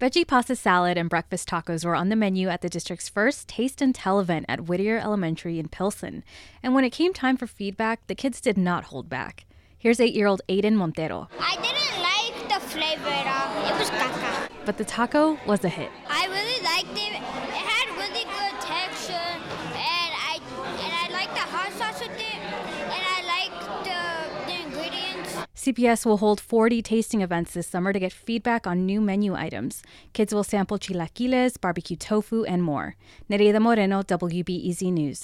Veggie pasta salad and breakfast tacos were on the menu at the district's first Taste and Tell event at Whittier Elementary in Pilsen. And when it came time for feedback, the kids did not hold back. Here's eight year old Aiden Montero. I didn't like the flavor at all. It was caca. But the taco was a hit. I really liked it. It CPS will hold 40 tasting events this summer to get feedback on new menu items. Kids will sample chilaquiles, barbecue tofu, and more. Nereida Moreno, WBEZ News.